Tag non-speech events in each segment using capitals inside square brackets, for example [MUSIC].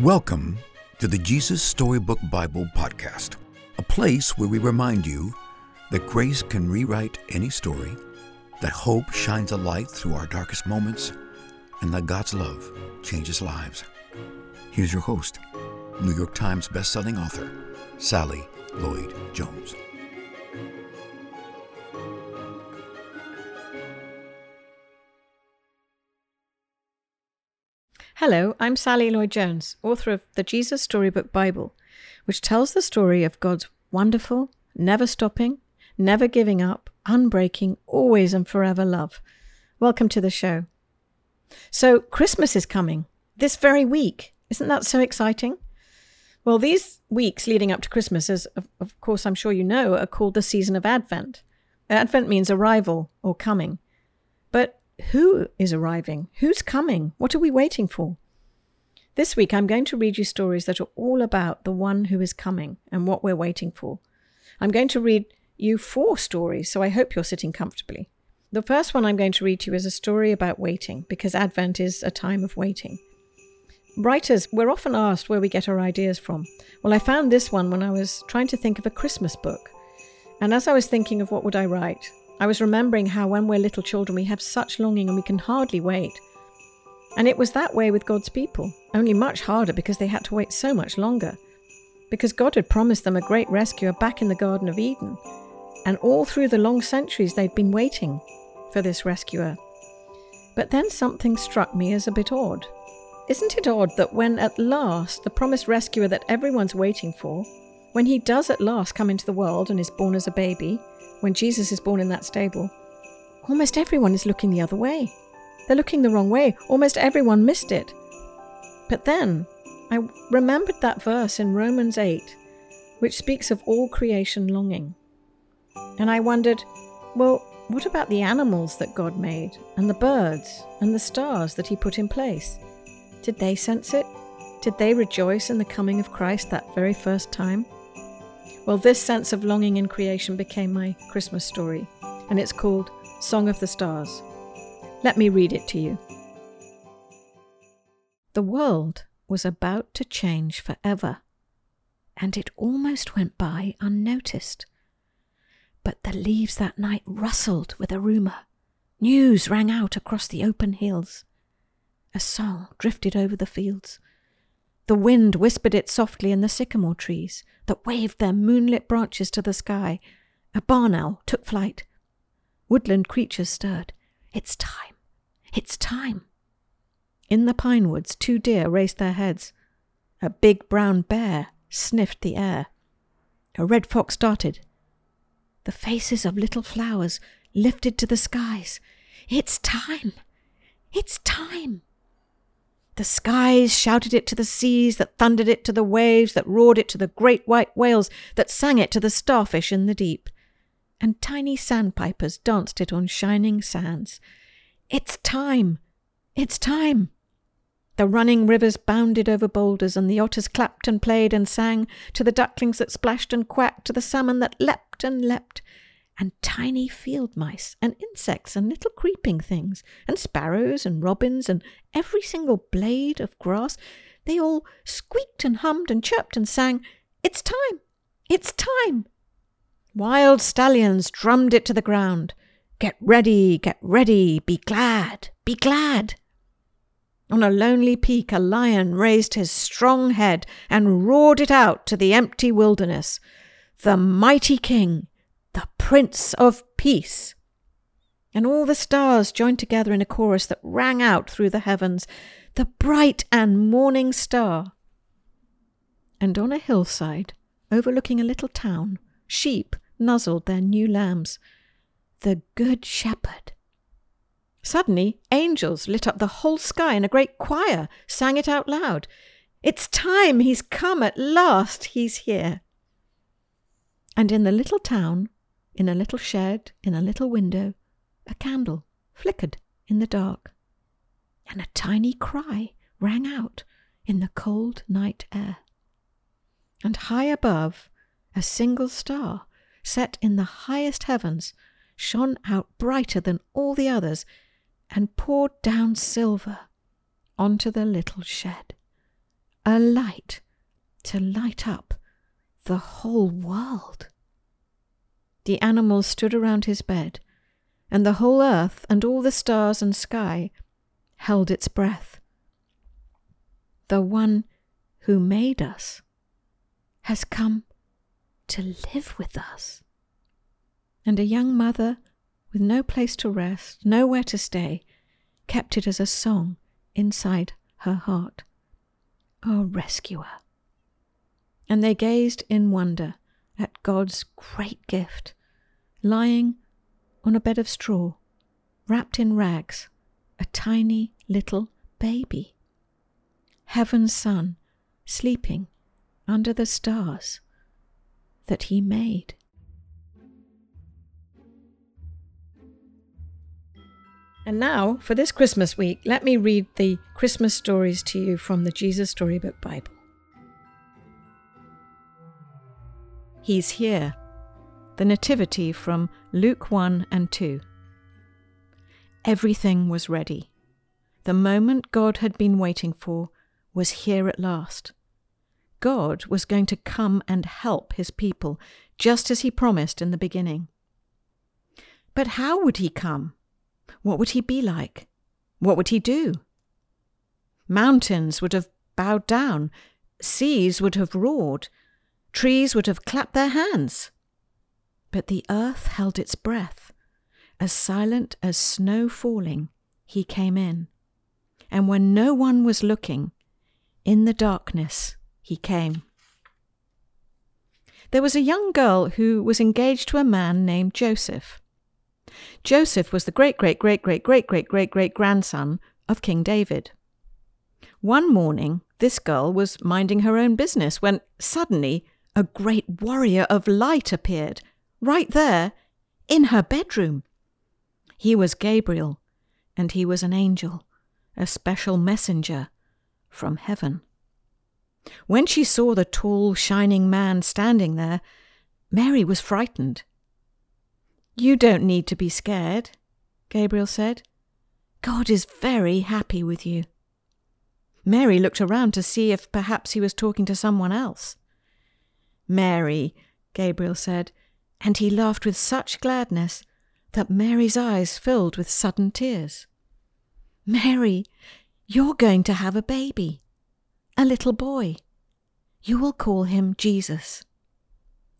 Welcome to the Jesus Storybook Bible Podcast, a place where we remind you that grace can rewrite any story, that hope shines a light through our darkest moments, and that God's love changes lives. Here's your host, New York Times bestselling author, Sally Lloyd Jones. Hello, I'm Sally Lloyd Jones, author of the Jesus Storybook Bible, which tells the story of God's wonderful, never stopping, never giving up, unbreaking, always and forever love. Welcome to the show. So, Christmas is coming this very week. Isn't that so exciting? Well, these weeks leading up to Christmas, as of, of course I'm sure you know, are called the season of Advent. Advent means arrival or coming. But who is arriving? Who's coming? What are we waiting for? This week, I'm going to read you stories that are all about the one who is coming and what we're waiting for. I'm going to read you four stories, so I hope you're sitting comfortably. The first one I'm going to read to you is a story about waiting, because Advent is a time of waiting. Writers, we're often asked where we get our ideas from. Well, I found this one when I was trying to think of a Christmas book. And as I was thinking of what would I write, I was remembering how when we're little children we have such longing and we can hardly wait. And it was that way with God's people, only much harder because they had to wait so much longer. Because God had promised them a great rescuer back in the Garden of Eden. And all through the long centuries they'd been waiting for this rescuer. But then something struck me as a bit odd. Isn't it odd that when at last the promised rescuer that everyone's waiting for, when he does at last come into the world and is born as a baby, when Jesus is born in that stable, almost everyone is looking the other way. They're looking the wrong way. Almost everyone missed it. But then I remembered that verse in Romans 8, which speaks of all creation longing. And I wondered, well, what about the animals that God made, and the birds, and the stars that He put in place? Did they sense it? Did they rejoice in the coming of Christ that very first time? Well, this sense of longing in creation became my Christmas story, and it's called Song of the Stars. Let me read it to you. The world was about to change forever, and it almost went by unnoticed. But the leaves that night rustled with a rumour. News rang out across the open hills. A song drifted over the fields. The wind whispered it softly in the sycamore trees that waved their moonlit branches to the sky. A barn owl took flight. Woodland creatures stirred. It's time. It's time. In the pine woods, two deer raised their heads. A big brown bear sniffed the air. A red fox darted. The faces of little flowers lifted to the skies. It's time. It's time. The skies shouted it to the seas, that thundered it to the waves, that roared it to the great white whales, that sang it to the starfish in the deep. And tiny sandpipers danced it on shining sands. It's time! It's time! The running rivers bounded over boulders, and the otters clapped and played and sang, to the ducklings that splashed and quacked, to the salmon that leapt and leapt, and tiny field mice, and insects, and little creeping things, and sparrows, and robins, and every single blade of grass, they all squeaked and hummed and chirped and sang, It's time! It's time! Wild stallions drummed it to the ground. Get ready, get ready, be glad, be glad. On a lonely peak, a lion raised his strong head and roared it out to the empty wilderness. The mighty king, the Prince of Peace. And all the stars joined together in a chorus that rang out through the heavens, the bright and morning star. And on a hillside, overlooking a little town, sheep nuzzled their new lambs. The Good Shepherd. Suddenly, angels lit up the whole sky and a great choir sang it out loud. It's time, he's come at last, he's here. And in the little town, in a little shed, in a little window, a candle flickered in the dark, and a tiny cry rang out in the cold night air. And high above, a single star, set in the highest heavens, shone out brighter than all the others and poured down silver onto the little shed. a light to light up the whole world. The animals stood around his bed, and the whole earth and all the stars and sky held its breath. The one who made us has come to live with us. And a young mother with no place to rest, nowhere to stay, kept it as a song inside her heart. Our rescuer. And they gazed in wonder at God's great gift, lying on a bed of straw, wrapped in rags, a tiny little baby. Heaven's Son, sleeping under the stars that He made. And now, for this Christmas week, let me read the Christmas stories to you from the Jesus Storybook Bible. He's here. The Nativity from Luke 1 and 2. Everything was ready. The moment God had been waiting for was here at last. God was going to come and help his people, just as he promised in the beginning. But how would he come? What would he be like? What would he do? Mountains would have bowed down, seas would have roared, trees would have clapped their hands. But the earth held its breath. As silent as snow falling, he came in. And when no one was looking, in the darkness he came. There was a young girl who was engaged to a man named Joseph. Joseph was the great great great great great great great great grandson of King David. One morning, this girl was minding her own business when suddenly a great warrior of light appeared, right there, in her bedroom. He was Gabriel, and he was an angel, a special messenger from heaven. When she saw the tall, shining man standing there, Mary was frightened. You don't need to be scared, Gabriel said. God is very happy with you. Mary looked around to see if perhaps he was talking to someone else. Mary, Gabriel said, and he laughed with such gladness that Mary's eyes filled with sudden tears. Mary, you're going to have a baby, a little boy. You will call him Jesus.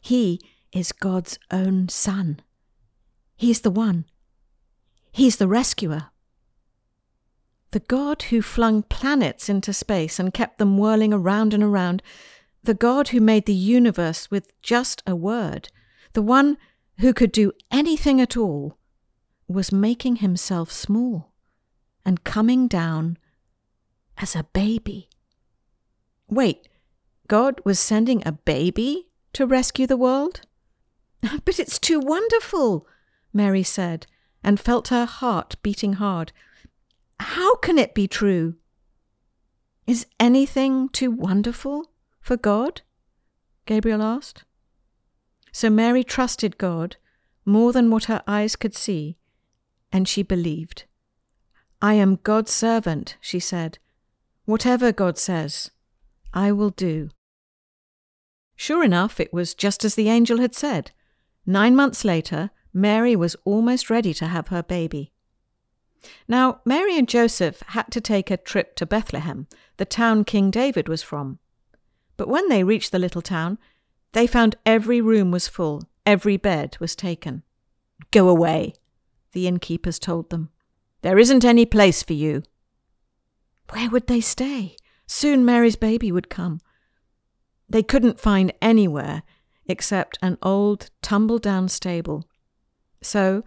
He is God's own son. He's the one. He's the rescuer. The God who flung planets into space and kept them whirling around and around, the God who made the universe with just a word, the one who could do anything at all, was making himself small and coming down as a baby. Wait, God was sending a baby to rescue the world? [LAUGHS] But it's too wonderful, Mary said, and felt her heart beating hard. How can it be true? Is anything too wonderful for God? Gabriel asked. So Mary trusted God more than what her eyes could see, and she believed. I am God's servant, she said. Whatever God says, I will do. Sure enough, it was just as the angel had said. Nine months later, Mary was almost ready to have her baby. Now, Mary and Joseph had to take a trip to Bethlehem, the town King David was from. But when they reached the little town, they found every room was full, every bed was taken. Go away, the innkeepers told them. There isn't any place for you. Where would they stay? Soon Mary's baby would come. They couldn't find anywhere except an old tumble down stable so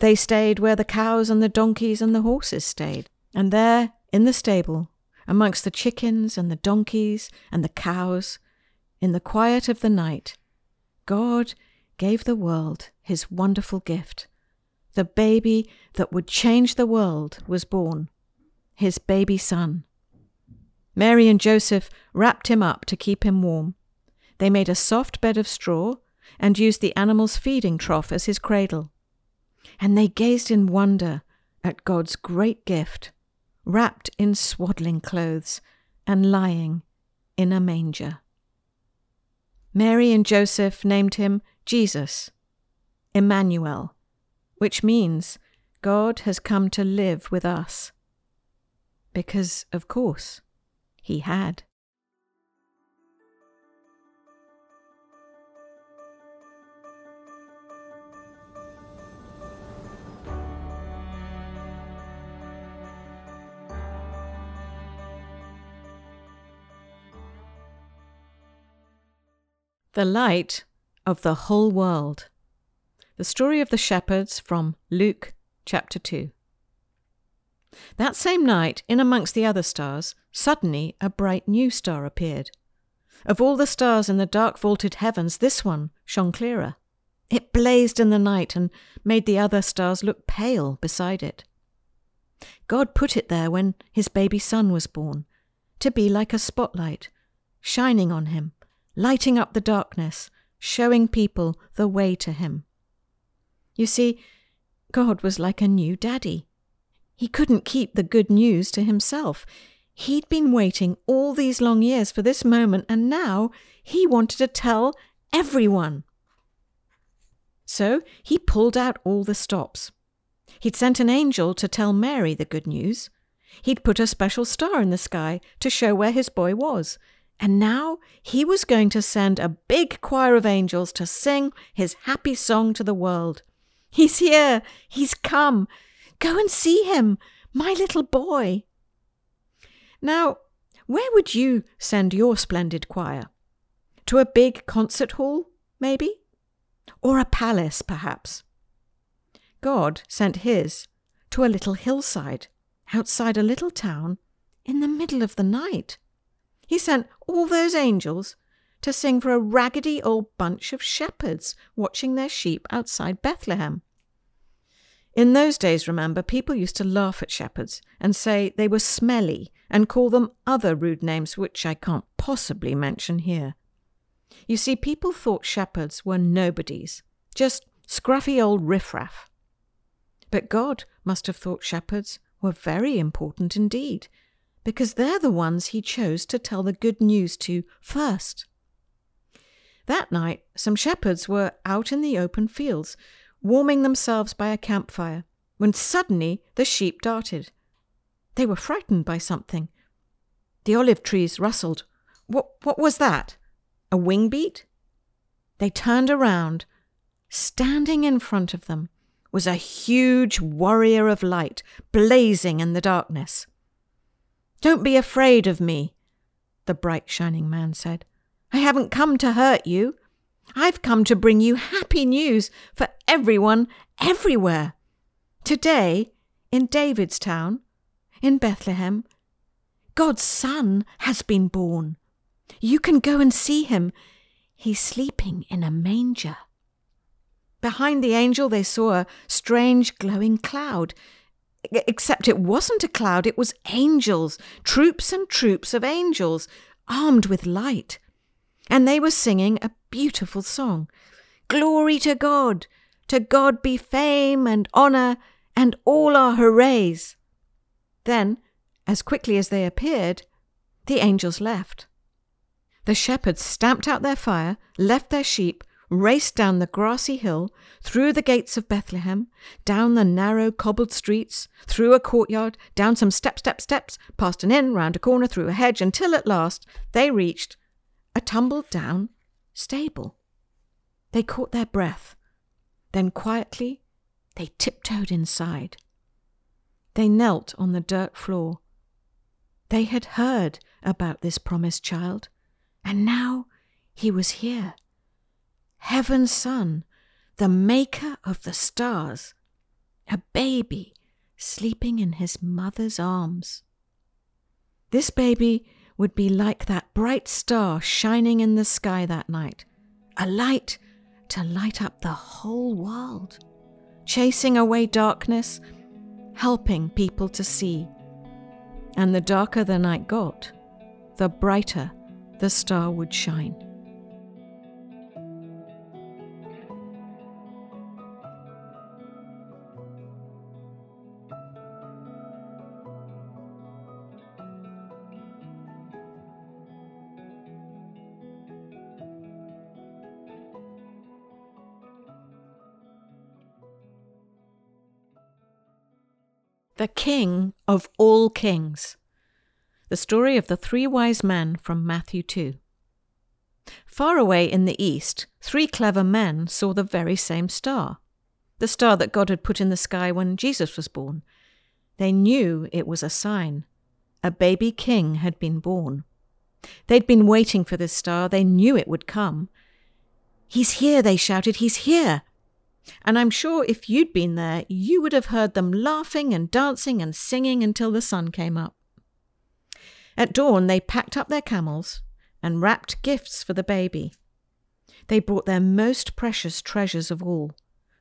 they stayed where the cows and the donkeys and the horses stayed. And there, in the stable, amongst the chickens and the donkeys and the cows, in the quiet of the night, God gave the world his wonderful gift. The baby that would change the world was born, his baby son. Mary and Joseph wrapped him up to keep him warm. They made a soft bed of straw and used the animal's feeding trough as his cradle. And they gazed in wonder at God's great gift, wrapped in swaddling clothes and lying in a manger. Mary and Joseph named him Jesus, Emmanuel, which means God has come to live with us. Because, of course, he had. The light of the whole world. The story of the shepherds from Luke chapter 2. That same night, in amongst the other stars, suddenly a bright new star appeared. Of all the stars in the dark vaulted heavens, this one shone clearer. It blazed in the night and made the other stars look pale beside it. God put it there when his baby son was born, to be like a spotlight, shining on him lighting up the darkness, showing people the way to Him. You see, God was like a new daddy. He couldn't keep the good news to himself. He'd been waiting all these long years for this moment, and now he wanted to tell everyone. So he pulled out all the stops. He'd sent an angel to tell Mary the good news. He'd put a special star in the sky to show where his boy was, and now he was going to send a big choir of angels to sing his happy song to the world. He's here! He's come! Go and see him, my little boy! Now, where would you send your splendid choir? To a big concert hall, maybe? Or a palace, perhaps? God sent his to a little hillside outside a little town in the middle of the night. He sent all those angels to sing for a raggedy old bunch of shepherds watching their sheep outside Bethlehem. In those days, remember, people used to laugh at shepherds and say they were smelly and call them other rude names which I can't possibly mention here. You see, people thought shepherds were nobodies, just scruffy old riffraff. But God must have thought shepherds were very important indeed, because they're the ones he chose to tell the good news to first. That night, some shepherds were out in the open fields, warming themselves by a campfire, when suddenly the sheep darted. They were frightened by something. The olive trees rustled. What, what was that? A wing beat? They turned around. Standing in front of them was a huge warrior of light, blazing in the darkness. Don't be afraid of me, the bright shining man said. I haven't come to hurt you. I've come to bring you happy news for everyone everywhere. Today, in David's town, in Bethlehem, God's Son has been born. You can go and see him. He's sleeping in a manger. Behind the angel, they saw a strange glowing cloud Except it wasn't a cloud, it was angels, troops and troops of angels, armed with light. And they were singing a beautiful song Glory to God! To God be fame and honour and all our hoorays. Then, as quickly as they appeared, the angels left. The shepherds stamped out their fire, left their sheep, raced down the grassy hill, through the gates of Bethlehem, down the narrow cobbled streets, through a courtyard, down some step, step, steps, past an inn, round a corner, through a hedge, until at last they reached a tumbled down stable. They caught their breath. Then quietly they tiptoed inside. They knelt on the dirt floor. They had heard about this promised child, and now he was here heaven's son, the maker of the stars, a baby sleeping in his mother's arms. This baby would be like that bright star shining in the sky that night, a light to light up the whole world, chasing away darkness, helping people to see. And the darker the night got, the brighter the star would shine. The King of all kings. The story of the three wise men from Matthew 2. Far away in the east, three clever men saw the very same star, the star that God had put in the sky when Jesus was born. They knew it was a sign. A baby king had been born. They'd been waiting for this star. They knew it would come. He's here, they shouted. He's here. And I'm sure if you'd been there, you would have heard them laughing and dancing and singing until the sun came up. At dawn, they packed up their camels and wrapped gifts for the baby. They brought their most precious treasures of all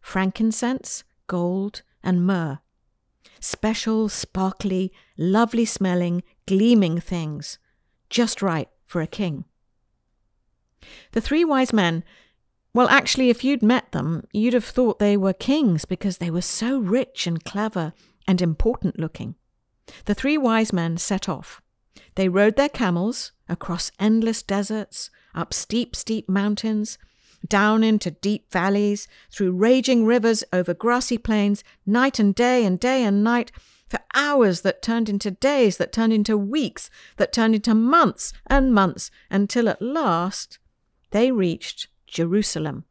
frankincense, gold, and myrrh. Special, sparkly, lovely smelling, gleaming things, just right for a king. The three wise men well, actually, if you'd met them, you'd have thought they were kings because they were so rich and clever and important looking. The three wise men set off. They rode their camels across endless deserts, up steep, steep mountains, down into deep valleys, through raging rivers, over grassy plains, night and day and day and night, for hours that turned into days, that turned into weeks, that turned into months and months, until at last they reached Jerusalem.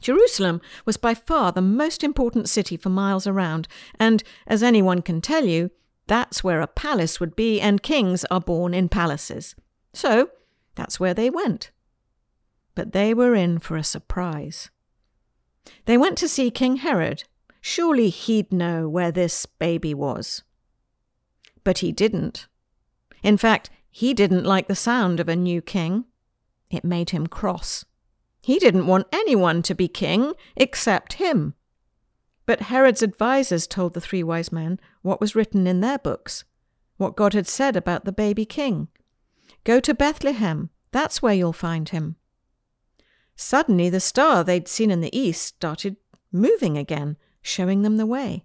Jerusalem was by far the most important city for miles around, and, as anyone can tell you, that's where a palace would be, and kings are born in palaces. So, that's where they went. But they were in for a surprise. They went to see King Herod. Surely he'd know where this baby was. But he didn't. In fact, he didn't like the sound of a new king. It made him cross. He didn't want anyone to be king except him. But Herod's advisers told the three wise men what was written in their books, what God had said about the baby king. Go to Bethlehem, that's where you'll find him. Suddenly, the star they'd seen in the east started moving again, showing them the way.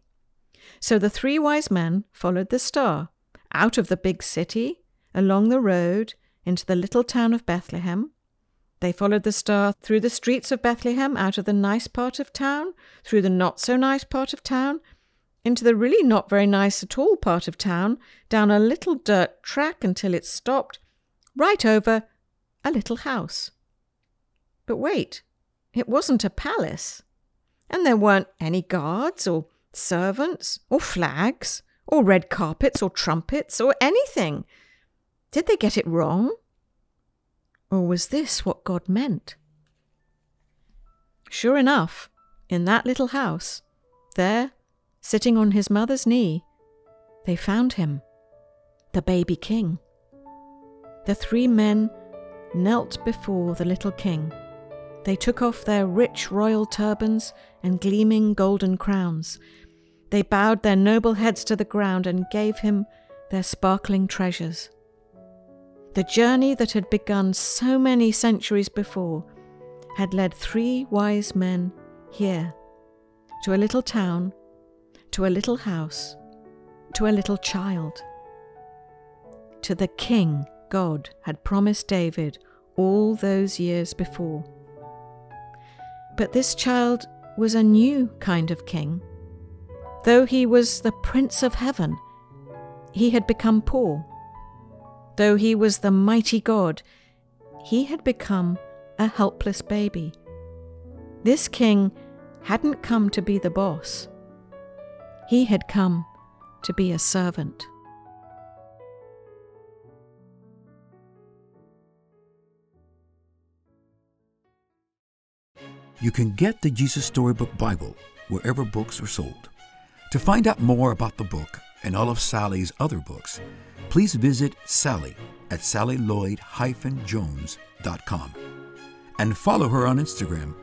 So the three wise men followed the star out of the big city, along the road, into the little town of Bethlehem, they followed the star through the streets of Bethlehem, out of the nice part of town, through the not so nice part of town, into the really not very nice at all part of town, down a little dirt track until it stopped, right over a little house. But wait, it wasn't a palace. And there weren't any guards or servants or flags or red carpets or trumpets or anything. Did they get it wrong? Or was this what God meant? Sure enough, in that little house, there, sitting on his mother's knee, they found him, the baby king. The three men knelt before the little king. They took off their rich royal turbans and gleaming golden crowns. They bowed their noble heads to the ground and gave him their sparkling treasures. The journey that had begun so many centuries before had led three wise men here to a little town, to a little house, to a little child, to the king God had promised David all those years before. But this child was a new kind of king. Though he was the Prince of Heaven, he had become poor Though he was the mighty God, he had become a helpless baby. This king hadn't come to be the boss, he had come to be a servant. You can get the Jesus Storybook Bible wherever books are sold. To find out more about the book and all of Sally's other books, please visit Sally at sallylloyd-jones.com and follow her on Instagram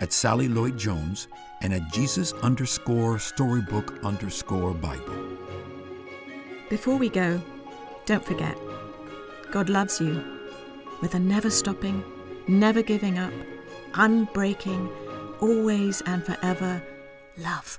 at Sally Lloyd Jones and at Jesus underscore storybook underscore Bible. Before we go, don't forget, God loves you with a never stopping, never giving up, unbreaking, always and forever love.